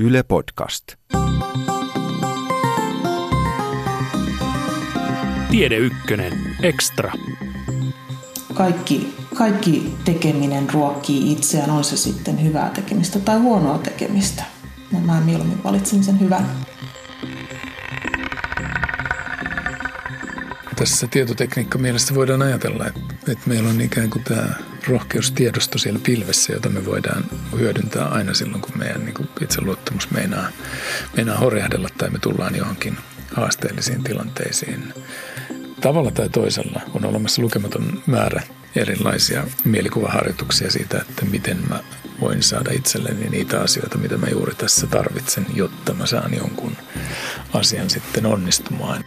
Yle Podcast. Tiede Ykkönen Extra. Kaikki, kaikki tekeminen ruokkii itseään, on se sitten hyvää tekemistä tai huonoa tekemistä. Ja mä mieluummin valitsin sen hyvän. Tässä tietotekniikka mielessä voidaan ajatella, että, että meillä on ikään kuin tämä rohkeustiedosto siellä pilvessä, jota me voidaan hyödyntää aina silloin, kun meidän niin kuin itseluottamus meinaa, meinaa horjahdella tai me tullaan johonkin haasteellisiin tilanteisiin. Tavalla tai toisella on olemassa lukematon määrä erilaisia mielikuvaharjoituksia siitä, että miten mä voin saada itselleni niitä asioita, mitä mä juuri tässä tarvitsen, jotta mä saan jonkun asian sitten onnistumaan.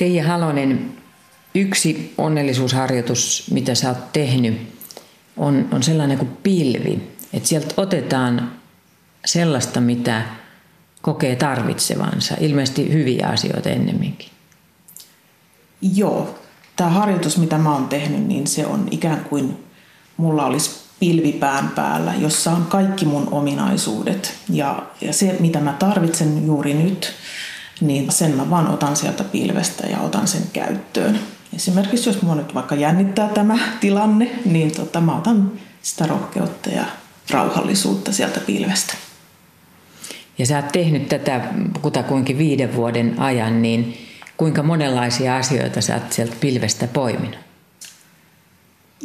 Teija Halonen, yksi onnellisuusharjoitus, mitä sä oot tehnyt, on, on sellainen kuin pilvi. Että sieltä otetaan sellaista, mitä kokee tarvitsevansa. Ilmeisesti hyviä asioita ennemminkin. Joo. Tämä harjoitus, mitä mä oon tehnyt, niin se on ikään kuin mulla olisi pilvipään päällä, jossa on kaikki mun ominaisuudet. Ja, ja se, mitä mä tarvitsen juuri nyt, niin sen mä vaan otan sieltä pilvestä ja otan sen käyttöön. Esimerkiksi jos mua nyt vaikka jännittää tämä tilanne, niin tota, mä otan sitä rohkeutta ja rauhallisuutta sieltä pilvestä. Ja sä oot tehnyt tätä kutakuinkin viiden vuoden ajan, niin kuinka monenlaisia asioita sä oot sieltä pilvestä poiminut?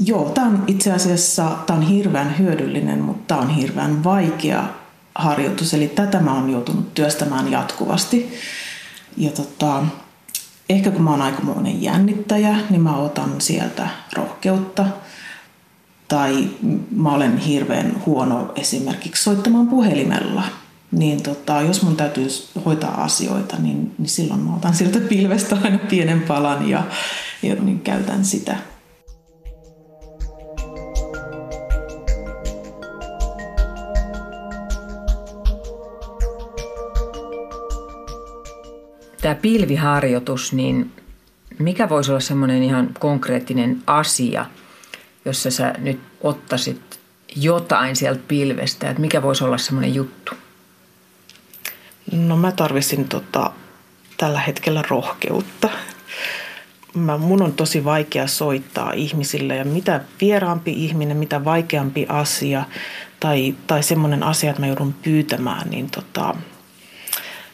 Joo, tämä on itse asiassa tää on hirveän hyödyllinen, mutta tämä on hirveän vaikea harjoitus. Eli tätä mä oon joutunut työstämään jatkuvasti. Ja tota, ehkä kun mä oon aikamoinen jännittäjä, niin mä otan sieltä rohkeutta. Tai mä olen hirveän huono esimerkiksi soittamaan puhelimella. Niin tota, jos mun täytyy hoitaa asioita, niin, niin silloin mä otan sieltä pilvestä aina pienen palan ja, ja niin käytän sitä. Tämä pilviharjoitus, niin mikä voisi olla semmoinen ihan konkreettinen asia, jossa sä nyt ottaisit jotain sieltä pilvestä, että mikä voisi olla semmoinen juttu? No mä tarvisin tota, tällä hetkellä rohkeutta. Mä, mun on tosi vaikea soittaa ihmisille ja mitä vieraampi ihminen, mitä vaikeampi asia tai, tai semmoinen asia, että mä joudun pyytämään, niin tota,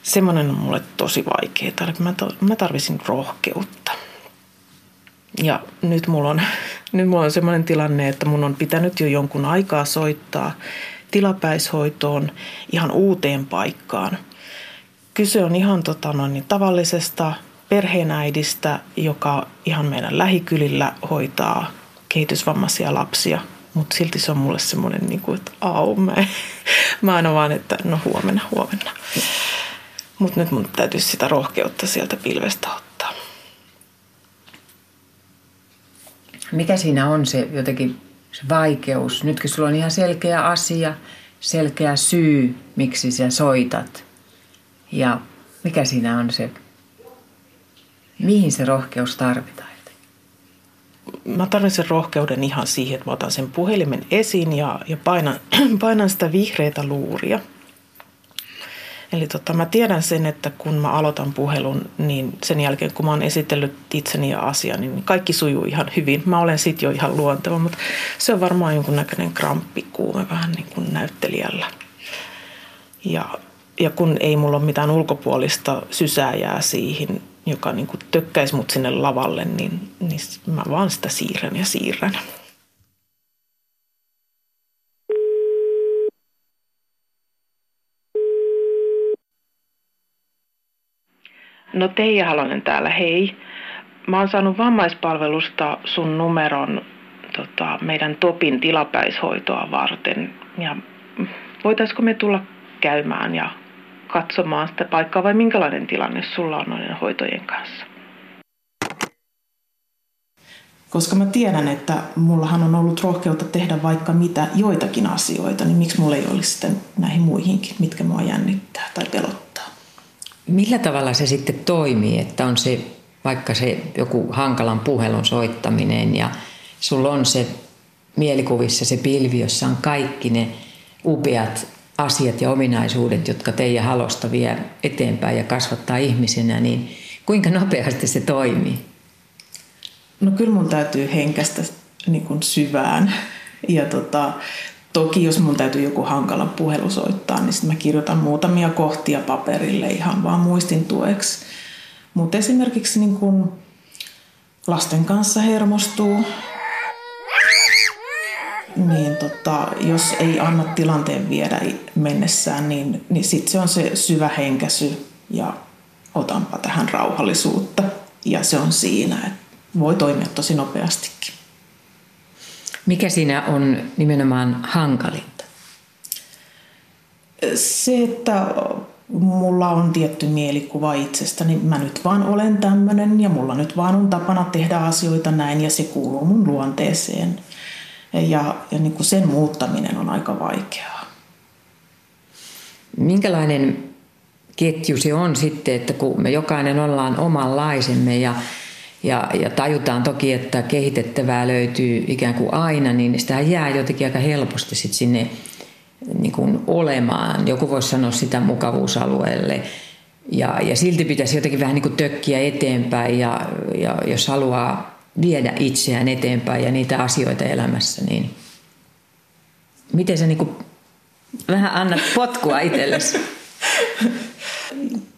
semmoinen on mulle tosi vaikeaa. Mä, mä tarvisin rohkeutta. Ja nyt mulla on, nyt mulla on semmoinen tilanne, että mun on pitänyt jo jonkun aikaa soittaa tilapäishoitoon ihan uuteen paikkaan. Kyse on ihan tota, no, niin, tavallisesta perheenäidistä, joka ihan meidän lähikylillä hoitaa kehitysvammaisia lapsia. Mutta silti se on mulle semmoinen, niin että au, mä, mä aina vaan, että no huomenna, huomenna. Mutta nyt mun täytyisi sitä rohkeutta sieltä pilvestä ottaa. Mikä siinä on se jotenkin se vaikeus? Nytkin sulla on ihan selkeä asia, selkeä syy, miksi sä soitat. Ja mikä siinä on se, mihin se rohkeus tarvitaan? Mä tarvitsen rohkeuden ihan siihen, että mä otan sen puhelimen esiin ja, ja painan, painan sitä vihreitä luuria – Eli tota, mä tiedän sen, että kun mä aloitan puhelun, niin sen jälkeen kun mä oon esitellyt itseni ja asian, niin kaikki sujuu ihan hyvin. Mä olen sit jo ihan luonteva, mutta se on varmaan jonkunnäköinen kramppikuume vähän niin kuin näyttelijällä. Ja, ja kun ei mulla ole mitään ulkopuolista sysääjää siihen, joka niin kuin tökkäisi mut sinne lavalle, niin, niin mä vaan sitä siirrän ja siirrän. No Teija Halonen täällä, hei. Mä oon saanut vammaispalvelusta sun numeron tota, meidän Topin tilapäishoitoa varten. Ja voitaisiko me tulla käymään ja katsomaan sitä paikkaa vai minkälainen tilanne sulla on noiden hoitojen kanssa? Koska mä tiedän, että mullahan on ollut rohkeutta tehdä vaikka mitä joitakin asioita, niin miksi mulla ei olisi sitten näihin muihinkin, mitkä mua jännittää tai pelottaa? Millä tavalla se sitten toimii, että on se vaikka se joku hankalan puhelun soittaminen ja sulla on se mielikuvissa se pilvi, jossa on kaikki ne upeat asiat ja ominaisuudet, jotka teidän halosta vie eteenpäin ja kasvattaa ihmisenä, niin kuinka nopeasti se toimii? No kyllä mun täytyy henkästä niin kuin syvään. Ja tota, toki jos mun täytyy joku hankala puhelu soittaa, niin sitten mä kirjoitan muutamia kohtia paperille ihan vaan muistin tueksi. Mutta esimerkiksi niin kun lasten kanssa hermostuu, niin tota, jos ei anna tilanteen viedä mennessään, niin, niin sitten se on se syvä henkäsy ja otanpa tähän rauhallisuutta. Ja se on siinä, että voi toimia tosi nopeastikin. Mikä siinä on nimenomaan hankalinta? Se, että mulla on tietty mielikuva itsestäni, mä nyt vaan olen tämmöinen ja mulla nyt vaan on tapana tehdä asioita näin ja se kuuluu mun luonteeseen. Ja, ja niin kuin sen muuttaminen on aika vaikeaa. Minkälainen ketju se on sitten, että kun me jokainen ollaan omanlaisemme ja, ja, ja tajutaan toki, että kehitettävää löytyy ikään kuin aina, niin sitä jää jotenkin aika helposti sitten sinne niin kuin olemaan. Joku voisi sanoa sitä mukavuusalueelle. Ja, ja silti pitäisi jotenkin vähän niin kuin tökkiä eteenpäin ja, ja jos haluaa viedä itseään eteenpäin ja niitä asioita elämässä, niin miten sä niin kuin vähän annat potkua itsellesi?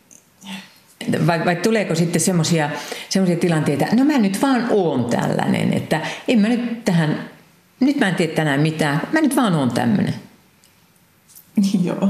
Vai, vai tuleeko sitten semmoisia tilanteita, no mä nyt vaan oon tällainen, että en mä nyt tähän, nyt mä en tee tänään mitään, mä nyt vaan oon tämmöinen. Joo.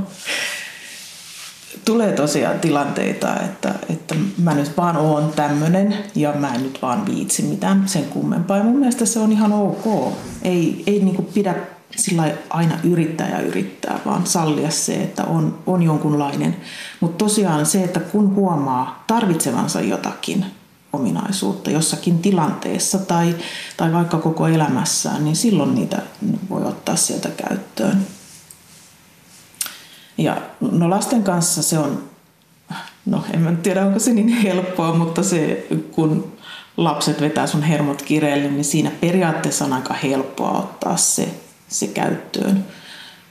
Tulee tosiaan tilanteita, että, että mä nyt vaan oon tämmöinen ja mä en nyt vaan viitsi mitään sen kummempaa. Ja mun mielestä se on ihan ok. Ei, ei niinku pidä sillä aina yrittää ja yrittää, vaan sallia se, että on, on jonkunlainen. Mutta tosiaan se, että kun huomaa tarvitsevansa jotakin ominaisuutta jossakin tilanteessa tai, tai vaikka koko elämässään, niin silloin niitä voi ottaa sieltä käyttöön. Ja no lasten kanssa se on, no en mä tiedä onko se niin helppoa, mutta se kun lapset vetää sun hermot kireelle, niin siinä periaatteessa on aika helppoa ottaa se, se käyttöön.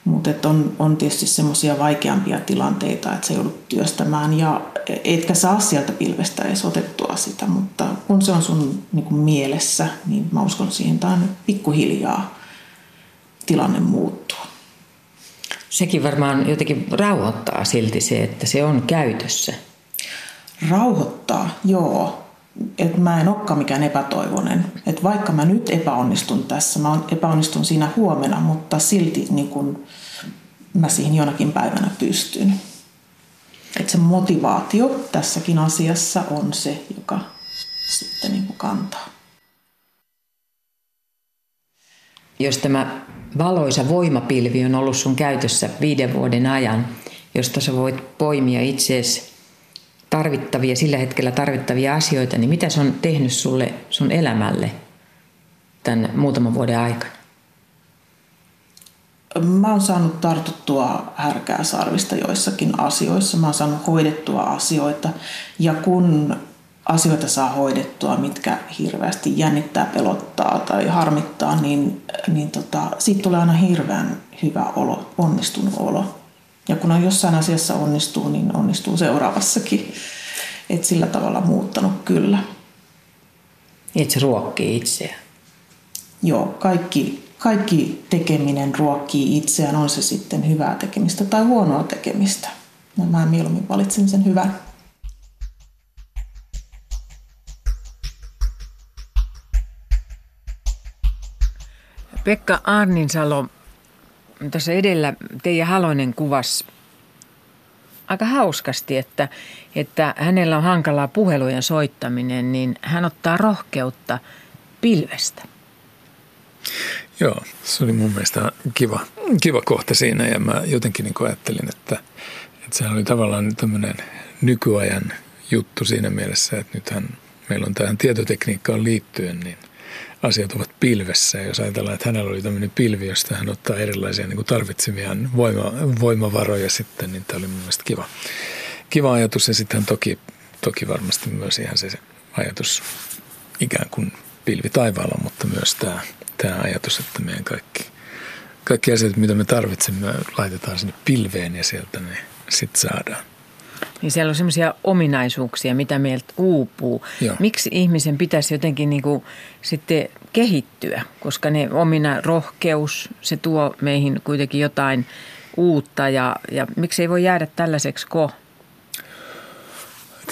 Mutta on, on tietysti semmoisia vaikeampia tilanteita, että sä joudut työstämään ja etkä saa sieltä pilvestä edes otettua sitä, mutta kun se on sun niin kuin mielessä, niin mä uskon siihen, että pikkuhiljaa tilanne muuttuu sekin varmaan jotenkin rauhoittaa silti se, että se on käytössä. Rauhoittaa, joo. Et mä en olekaan mikään epätoivoinen. Et vaikka mä nyt epäonnistun tässä, mä epäonnistun siinä huomenna, mutta silti niin kun mä siihen jonakin päivänä pystyn. Et se motivaatio tässäkin asiassa on se, joka sitten niin kantaa. Jos tämä valoisa voimapilvi on ollut sun käytössä viiden vuoden ajan, josta sä voit poimia itseesi tarvittavia, sillä hetkellä tarvittavia asioita, niin mitä se on tehnyt sulle, sun elämälle tämän muutaman vuoden aikana? Mä oon saanut tartuttua härkää sarvista joissakin asioissa. Mä oon saanut hoidettua asioita. Ja kun asioita saa hoidettua, mitkä hirveästi jännittää, pelottaa tai harmittaa, niin, niin tota, siitä tulee aina hirveän hyvä olo, onnistunut olo. Ja kun on jossain asiassa onnistuu, niin onnistuu seuraavassakin. Et sillä tavalla muuttanut kyllä. Niin, että se ruokkii itseään. Joo, kaikki, kaikki tekeminen ruokkii itseään, on se sitten hyvää tekemistä tai huonoa tekemistä. No, mä mieluummin valitsen sen hyvän. Pekka Arninsalo, tässä edellä Teija Halonen kuvasi aika hauskasti, että, että hänellä on hankalaa puhelujen soittaminen, niin hän ottaa rohkeutta pilvestä. Joo, se oli mun mielestä kiva, kiva kohta siinä ja mä jotenkin niin ajattelin, että, että sehän oli tavallaan tämmöinen nykyajan juttu siinä mielessä, että nythän meillä on tähän tietotekniikkaan liittyen, niin – asiat ovat pilvessä. Ja jos ajatellaan, että hänellä oli tämmöinen pilvi, josta hän ottaa erilaisia niin tarvitsemiaan voima, voimavaroja sitten, niin tämä oli mun mielestä kiva, kiva ajatus. Ja sitten toki, toki varmasti myös ihan se, se ajatus ikään kuin pilvi taivaalla, mutta myös tämä, tämä ajatus, että meidän kaikki, kaikki asiat, mitä me tarvitsemme, laitetaan sinne pilveen ja sieltä ne sitten saadaan. Niin siellä on sellaisia ominaisuuksia, mitä meiltä uupuu. Joo. Miksi ihmisen pitäisi jotenkin niin kuin sitten kehittyä? Koska ne omina rohkeus, se tuo meihin kuitenkin jotain uutta ja, ja miksi ei voi jäädä tällaiseksi ko?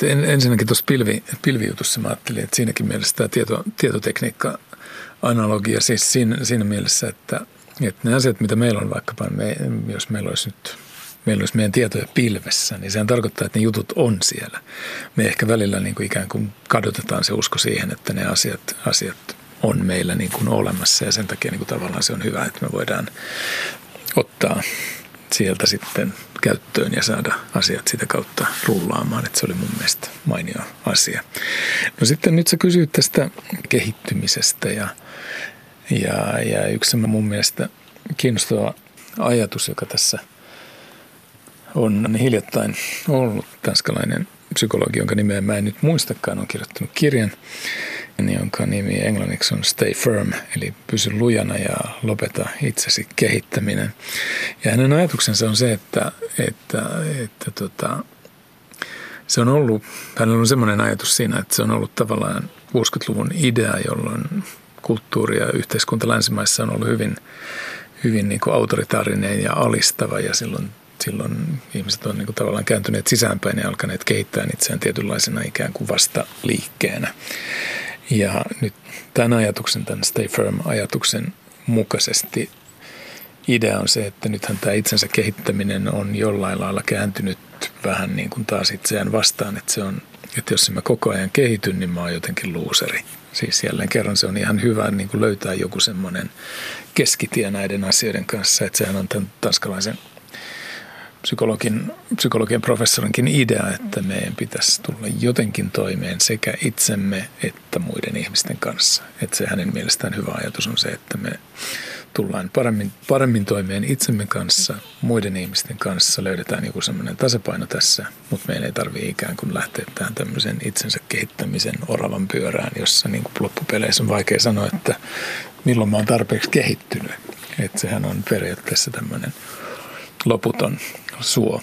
En, ensinnäkin tuossa pilvi, pilvijutussa mä ajattelin, että siinäkin mielessä tämä tieto, tietotekniikka-analogia, siis siinä, siinä mielessä, että, että ne asiat, mitä meillä on vaikkapa, me, jos meillä olisi nyt meillä olisi meidän tietoja pilvessä, niin sehän tarkoittaa, että ne jutut on siellä. Me ehkä välillä niin kuin ikään kuin kadotetaan se usko siihen, että ne asiat, asiat on meillä niin kuin olemassa ja sen takia niin kuin tavallaan se on hyvä, että me voidaan ottaa sieltä sitten käyttöön ja saada asiat sitä kautta rullaamaan. Että se oli mun mielestä mainio asia. No sitten nyt sä kysyit tästä kehittymisestä ja, ja, ja yksi mun mielestä kiinnostava ajatus, joka tässä on hiljattain ollut tanskalainen psykologi, jonka nimeä mä en nyt muistakaan, on kirjoittanut kirjan, jonka nimi englanniksi on Stay Firm, eli pysy lujana ja lopeta itsesi kehittäminen. Ja hänen ajatuksensa on se, että, että, että tota, se on ollut, hänellä on semmoinen ajatus siinä, että se on ollut tavallaan 60-luvun idea, jolloin kulttuuri ja yhteiskunta länsimaissa on ollut hyvin, hyvin niin kuin autoritaarinen ja alistava ja silloin silloin ihmiset on niin kuin tavallaan kääntyneet sisäänpäin ja alkaneet kehittää itseään tietynlaisena ikään kuin vasta liikkeenä. Ja nyt tämän ajatuksen, tämän Stay Firm-ajatuksen mukaisesti idea on se, että nythän tämä itsensä kehittäminen on jollain lailla kääntynyt vähän niin kuin taas itseään vastaan, että se on, että jos mä koko ajan kehityn, niin mä oon jotenkin luuseri. Siis jälleen kerran se on ihan hyvä niin kuin löytää joku semmoinen keskitie näiden asioiden kanssa, että sehän on tämän tanskalaisen psykologin, psykologian professorinkin idea, että meidän pitäisi tulla jotenkin toimeen sekä itsemme että muiden ihmisten kanssa. Että se hänen mielestään hyvä ajatus on se, että me tullaan paremmin, paremmin toimeen itsemme kanssa, muiden ihmisten kanssa, löydetään joku semmoinen tasapaino tässä, mutta meidän ei tarvitse ikään kuin lähteä tähän tämmöisen itsensä kehittämisen oravan pyörään, jossa niin kuin loppupeleissä on vaikea sanoa, että milloin mä oon tarpeeksi kehittynyt. Että sehän on periaatteessa tämmöinen loputon suo.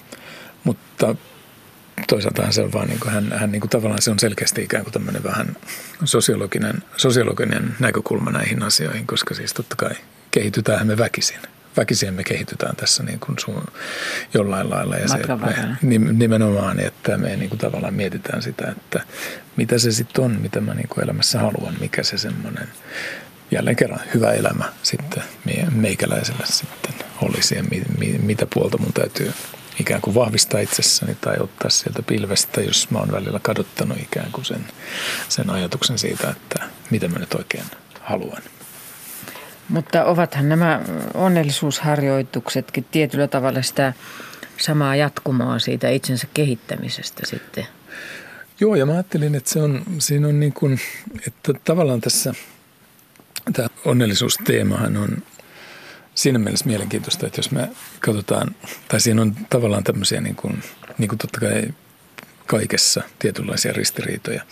Mutta toisaalta se on vaan, niin kuin, hän, hän niin kuin tavallaan se on selkeästi ikään kuin tämmöinen vähän sosiologinen, sosiologinen näkökulma näihin asioihin, koska siis totta kai kehitytään me väkisin. Väkisin me kehitytään tässä niin kuin sun, jollain lailla. Ja se, me, nimenomaan, että me niin kuin tavallaan mietitään sitä, että mitä se sitten on, mitä mä niin kuin elämässä haluan, mikä se semmoinen jälleen kerran hyvä elämä sitten meikäläiselle sitten olisi ja mitä puolta mun täytyy ikään kuin vahvistaa itsessäni tai ottaa sieltä pilvestä, jos mä oon välillä kadottanut ikään kuin sen, sen ajatuksen siitä, että mitä mä nyt oikein haluan. Mutta ovathan nämä onnellisuusharjoituksetkin tietyllä tavalla sitä samaa jatkumoa siitä itsensä kehittämisestä sitten. Joo, ja mä ajattelin, että se on, siinä on niin kuin, että tavallaan tässä tämä onnellisuusteemahan on siinä mielessä mielenkiintoista, että jos me katsotaan, tai siinä on tavallaan tämmöisiä niin kuin, niin kuin totta kai kaikessa tietynlaisia ristiriitoja.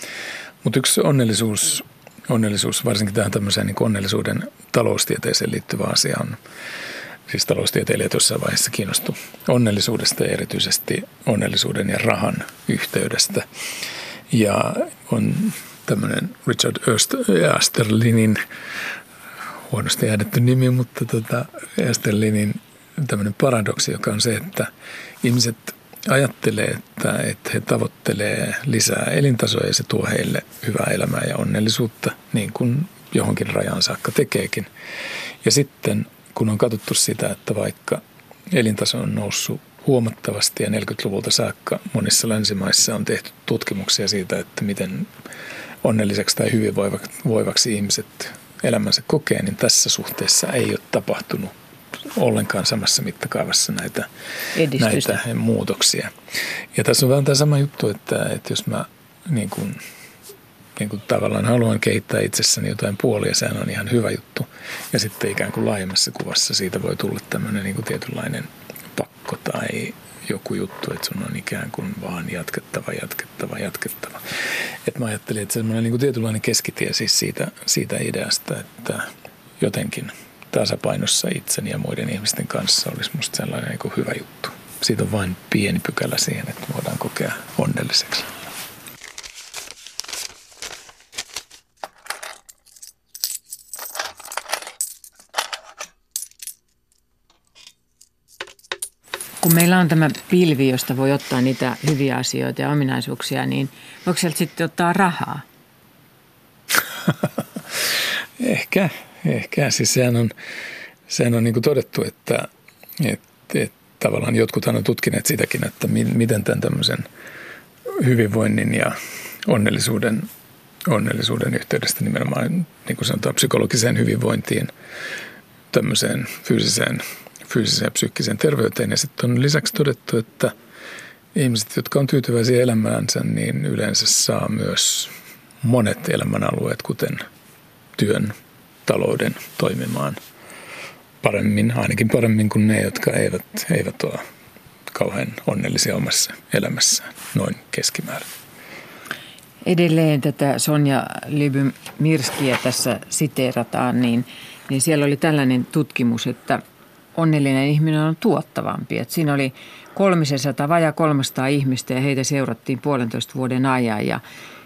Mutta yksi onnellisuus, onnellisuus, varsinkin tähän tämmöiseen niin onnellisuuden taloustieteeseen liittyvä asia on, siis taloustieteilijät jossain vaiheessa kiinnostu onnellisuudesta ja erityisesti onnellisuuden ja rahan yhteydestä. Ja on tämmöinen Richard Österlinin huonosti äädetty nimi, mutta tota, Esterlinin tämmöinen paradoksi, joka on se, että ihmiset ajattelee, että, että he tavoittelee lisää elintasoa ja se tuo heille hyvää elämää ja onnellisuutta, niin kuin johonkin rajaan saakka tekeekin. Ja sitten kun on katsottu sitä, että vaikka elintaso on noussut huomattavasti ja 40-luvulta saakka monissa länsimaissa on tehty tutkimuksia siitä, että miten onnelliseksi tai hyvinvoivaksi ihmiset elämänsä kokee, niin tässä suhteessa ei ole tapahtunut ollenkaan samassa mittakaavassa näitä, näitä muutoksia. Ja tässä on vähän tämä sama juttu, että, että jos mä niin kuin, niin kuin tavallaan haluan kehittää itsessäni jotain puolia, sehän on ihan hyvä juttu. Ja sitten ikään kuin laajemmassa kuvassa siitä voi tulla tämmöinen niin kuin tietynlainen pakko tai joku juttu, että sun on ikään kuin vaan jatkettava, jatkettava, jatkettava. Et mä ajattelin, että semmoinen niin kuin tietynlainen keskitie siis siitä, siitä ideasta, että jotenkin tasapainossa itsen ja muiden ihmisten kanssa olisi musta sellainen niin hyvä juttu. Siitä on vain pieni pykälä siihen, että voidaan kokea onnelliseksi. Kun meillä on tämä pilvi, josta voi ottaa niitä hyviä asioita ja ominaisuuksia, niin voiko sieltä sitten ottaa rahaa? ehkä, ehkä. Siis sehän on, sehän on niin kuin todettu, että, että, että tavallaan jotkuthan on tutkineet sitäkin, että miten tämän tämmöisen hyvinvoinnin ja onnellisuuden, onnellisuuden yhteydestä nimenomaan, niin kuin sanotaan, psykologiseen hyvinvointiin, tämmöiseen fyysiseen fyysiseen ja psyykkiseen terveyteen. Ja sitten on lisäksi todettu, että ihmiset, jotka on tyytyväisiä elämäänsä, niin yleensä saa myös monet elämänalueet, kuten työn, talouden toimimaan paremmin, ainakin paremmin kuin ne, jotka eivät, eivät ole kauhean onnellisia omassa elämässään, noin keskimäärin. Edelleen tätä Sonja Lyby-Mirskiä tässä siteerataan, niin, niin siellä oli tällainen tutkimus, että – onnellinen ihminen on tuottavampi. Et siinä oli 300, vajaa 300 ihmistä ja heitä seurattiin puolentoista vuoden ajan ja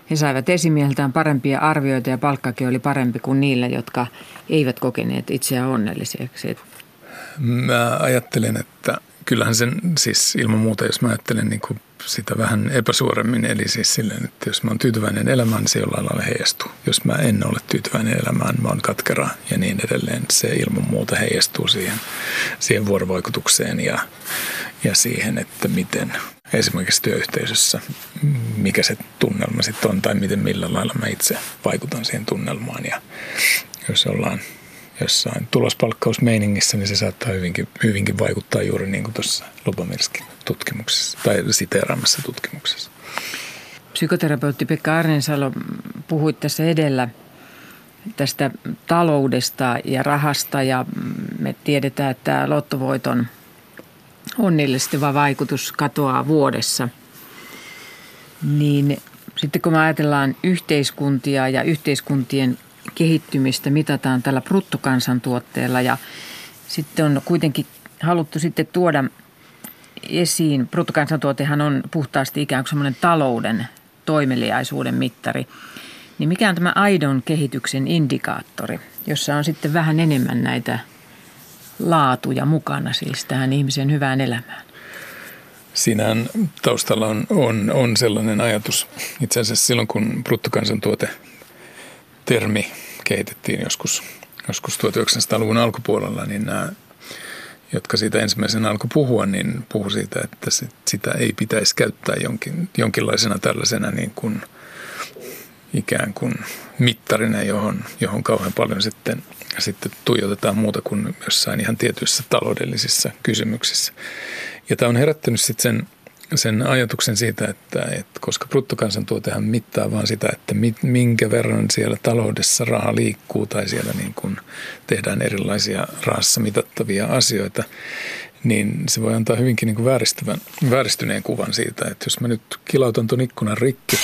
he saivat esimieltään parempia arvioita ja palkkakin oli parempi kuin niillä, jotka eivät kokeneet itseään onnelliseksi. Mä ajattelen, että kyllähän sen siis ilman muuta, jos mä ajattelen niin kuin sitä vähän epäsuoremmin, eli siis silleen, että jos mä oon tyytyväinen elämään, se jollain lailla heijastuu. Jos mä en ole tyytyväinen elämään, mä oon katkera ja niin edelleen, se ilman muuta heijastuu siihen, siihen vuorovaikutukseen ja, ja siihen, että miten esimerkiksi työyhteisössä, mikä se tunnelma sitten on tai miten millä lailla mä itse vaikutan siihen tunnelmaan. Ja jos ollaan jossain tulospalkkausmeiningissä, niin se saattaa hyvinkin, hyvinkin vaikuttaa juuri niin kuin tuossa Lupamirskin tutkimuksessa tai siteeraamassa tutkimuksessa. Psykoterapeutti Pekka Arnensalo puhui tässä edellä tästä taloudesta ja rahasta ja me tiedetään, että lottovoiton onnellistava vaikutus katoaa vuodessa. Niin sitten kun me ajatellaan yhteiskuntia ja yhteiskuntien kehittymistä mitataan tällä bruttokansantuotteella. Ja sitten on kuitenkin haluttu sitten tuoda esiin, bruttokansantuotehan on puhtaasti ikään kuin semmoinen talouden toimeliaisuuden mittari, niin mikä on tämä aidon kehityksen indikaattori, jossa on sitten vähän enemmän näitä laatuja mukana siis tähän ihmisen hyvään elämään? Siinähän taustalla on, on, on sellainen ajatus, itse asiassa silloin kun bruttokansantuote termi kehitettiin joskus, joskus 1900-luvun alkupuolella, niin nämä, jotka siitä ensimmäisen alku puhua, niin puhu siitä, että sitä ei pitäisi käyttää jonkin, jonkinlaisena tällaisena niin kuin ikään kuin mittarina, johon, johon kauhean paljon sitten, sitten tuijotetaan muuta kuin jossain ihan tietyissä taloudellisissa kysymyksissä. Ja tämä on herättänyt sitten sen sen ajatuksen siitä, että, että koska bruttokansantuotehan mittaa vaan sitä, että minkä verran siellä taloudessa raha liikkuu tai siellä niin kuin tehdään erilaisia rahassa mitattavia asioita, niin se voi antaa hyvinkin niin kuin vääristyvän, vääristyneen kuvan siitä, että jos mä nyt kilautan tuon ikkunan rikki,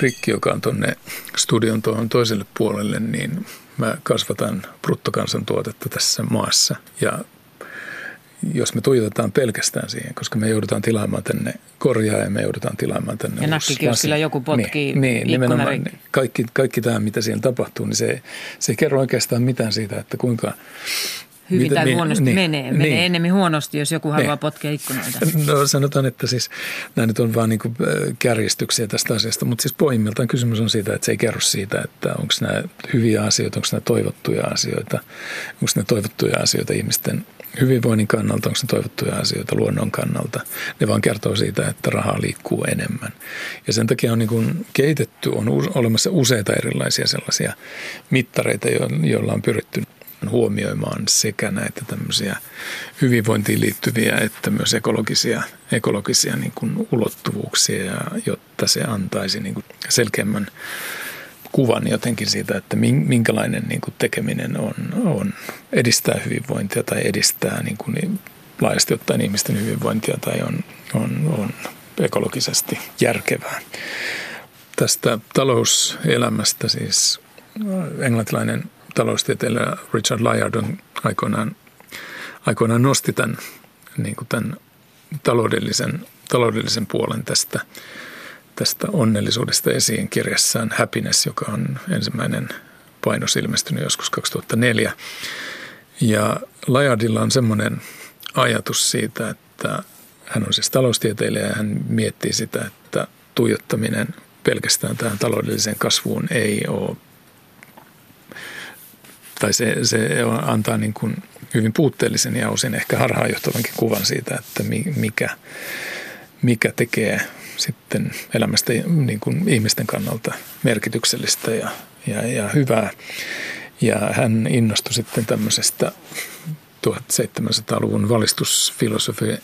rikki, joka on tuonne studion tuohon toiselle puolelle, niin mä kasvatan bruttokansantuotetta tässä maassa. Ja jos me tuijotetaan pelkästään siihen, koska me joudutaan tilaamaan tänne korjaa ja me joudutaan tilaamaan tänne Ja nakkikioskilla joku potkii Niin, niin nimenomaan kaikki, kaikki tämä, mitä siellä tapahtuu, niin se, se ei kerro oikeastaan mitään siitä, että kuinka hyvin Mitä, tai niin, huonosti niin, menee. Menee niin. enemmän huonosti, jos joku haluaa niin. potkia ikkunoita. No sanotaan, että siis nämä nyt on vain niin kärjistyksiä tästä asiasta, mutta siis pohjimmiltaan kysymys on siitä, että se ei kerro siitä, että onko nämä hyviä asioita, onko nämä toivottuja asioita, onko nämä toivottuja asioita ihmisten hyvinvoinnin kannalta, onko ne toivottuja asioita luonnon kannalta. Ne vaan kertoo siitä, että rahaa liikkuu enemmän. Ja sen takia on niin kuin kehitetty, on olemassa useita erilaisia sellaisia mittareita, joilla on pyritty huomioimaan sekä näitä tämmöisiä hyvinvointiin liittyviä että myös ekologisia, ekologisia niin kuin ulottuvuuksia, jotta se antaisi niin kuin selkeämmän kuvan jotenkin siitä, että minkälainen niin kuin tekeminen on, on edistää hyvinvointia tai edistää niin kuin niin laajasti ottaen ihmisten hyvinvointia tai on, on, on ekologisesti järkevää. Tästä talouselämästä siis englantilainen taloustieteilijä Richard Layard on aikoinaan, aikoinaan nosti tämän, niin kuin tämän taloudellisen, taloudellisen puolen tästä, tästä onnellisuudesta esiin kirjassaan Happiness, joka on ensimmäinen painos ilmestynyt joskus 2004. Ja Layardilla on semmoinen ajatus siitä, että hän on siis taloustieteilijä ja hän miettii sitä, että tuijottaminen pelkästään tähän taloudelliseen kasvuun ei ole, tai se, se antaa niin kuin hyvin puutteellisen ja osin ehkä harhaanjohtavankin kuvan siitä, että mikä, mikä tekee sitten elämästä niin kuin ihmisten kannalta merkityksellistä ja, ja, ja hyvää. Ja hän innostui sitten tämmöisestä 1700-luvun valistusfilosofi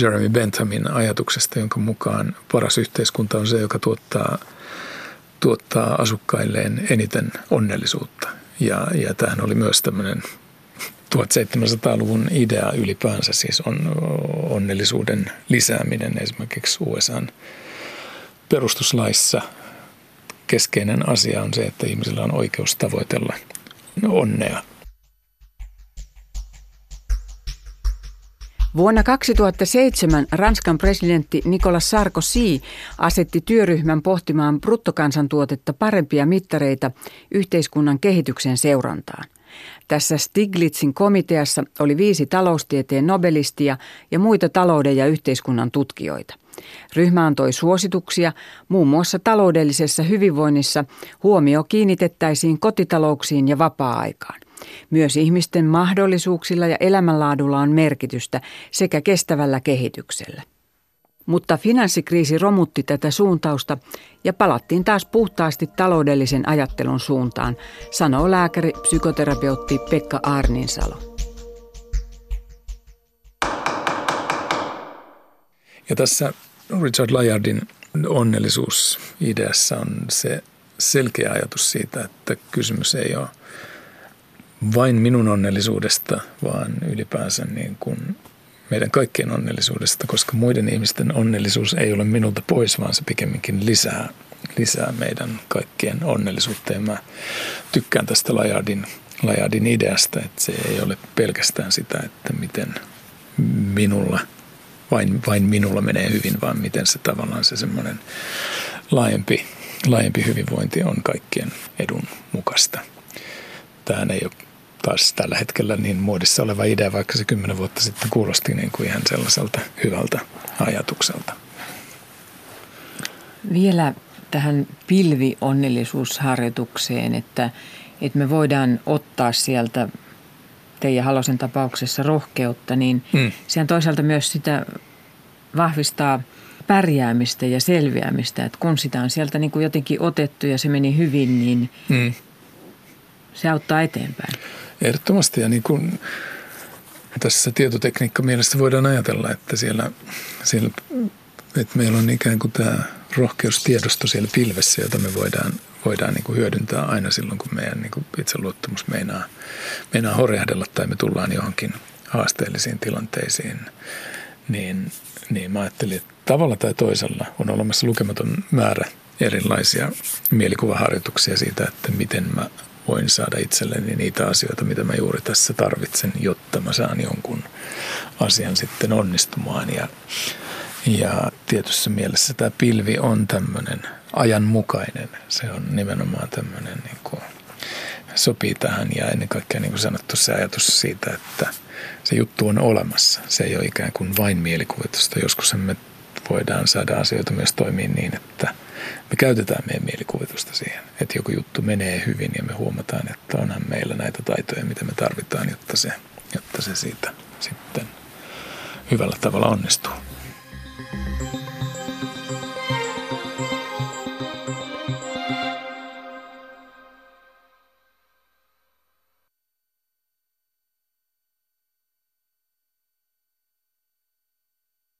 Jeremy Benthamin ajatuksesta, jonka mukaan paras yhteiskunta on se, joka tuottaa, tuottaa asukkailleen eniten onnellisuutta. Ja, ja tämähän oli myös tämmöinen 1700-luvun idea ylipäänsä, siis on onnellisuuden lisääminen esimerkiksi USAn perustuslaissa. Keskeinen asia on se, että ihmisillä on oikeus tavoitella onnea Vuonna 2007 Ranskan presidentti Nicolas Sarkozy asetti työryhmän pohtimaan bruttokansantuotetta parempia mittareita yhteiskunnan kehityksen seurantaan. Tässä Stiglitzin komiteassa oli viisi taloustieteen nobelistia ja muita talouden ja yhteiskunnan tutkijoita. Ryhmä antoi suosituksia, muun muassa taloudellisessa hyvinvoinnissa huomio kiinnitettäisiin kotitalouksiin ja vapaa-aikaan. Myös ihmisten mahdollisuuksilla ja elämänlaadulla on merkitystä sekä kestävällä kehityksellä. Mutta finanssikriisi romutti tätä suuntausta ja palattiin taas puhtaasti taloudellisen ajattelun suuntaan, sanoo lääkäri psykoterapeutti Pekka Arninsalo. Ja tässä Richard Layardin onnellisuusideassa on se selkeä ajatus siitä, että kysymys ei ole vain minun onnellisuudesta, vaan ylipäänsä niin kuin meidän kaikkien onnellisuudesta, koska muiden ihmisten onnellisuus ei ole minulta pois, vaan se pikemminkin lisää, lisää meidän kaikkien onnellisuutta. Ja mä tykkään tästä Lajardin, Lajardin ideasta, että se ei ole pelkästään sitä, että miten minulla, vain, vain minulla menee hyvin, vaan miten se tavallaan se semmoinen laajempi, laajempi hyvinvointi on kaikkien edun mukaista. Tähän ei ole taas tällä hetkellä niin muodissa oleva idea, vaikka se kymmenen vuotta sitten kuulosti niin kuin ihan sellaiselta hyvältä ajatukselta. Vielä tähän pilvionnellisuusharjoitukseen, että, että me voidaan ottaa sieltä teidän Halosen tapauksessa rohkeutta, niin mm. sehän toisaalta myös sitä vahvistaa pärjäämistä ja selviämistä, että kun sitä on sieltä niin kuin jotenkin otettu ja se meni hyvin, niin mm. Se auttaa eteenpäin. Ehdottomasti ja niin kuin tässä tietotekniikka mielessä voidaan ajatella, että siellä, siellä että meillä on ikään kuin tämä rohkeustiedosto siellä pilvessä, jota me voidaan, voidaan niin kuin hyödyntää aina silloin, kun meidän niin kuin itseluottamus meinaa, meinaa horjahdella tai me tullaan johonkin haasteellisiin tilanteisiin. Niin, niin mä ajattelin, että tavalla tai toisella on olemassa lukematon määrä erilaisia mielikuvaharjoituksia siitä, että miten mä voin saada itselleni niitä asioita, mitä mä juuri tässä tarvitsen, jotta mä saan jonkun asian sitten onnistumaan. Ja, ja tietyssä mielessä tämä pilvi on tämmöinen ajanmukainen. Se on nimenomaan tämmöinen, niin kuin, sopii tähän ja ennen kaikkea niin kuin sanottu se ajatus siitä, että se juttu on olemassa. Se ei ole ikään kuin vain mielikuvitusta. Joskus me voidaan saada asioita myös toimia niin, että – me käytetään meidän mielikuvitusta siihen, että joku juttu menee hyvin ja me huomataan, että onhan meillä näitä taitoja, mitä me tarvitaan, jotta se, jotta se siitä sitten hyvällä tavalla onnistuu.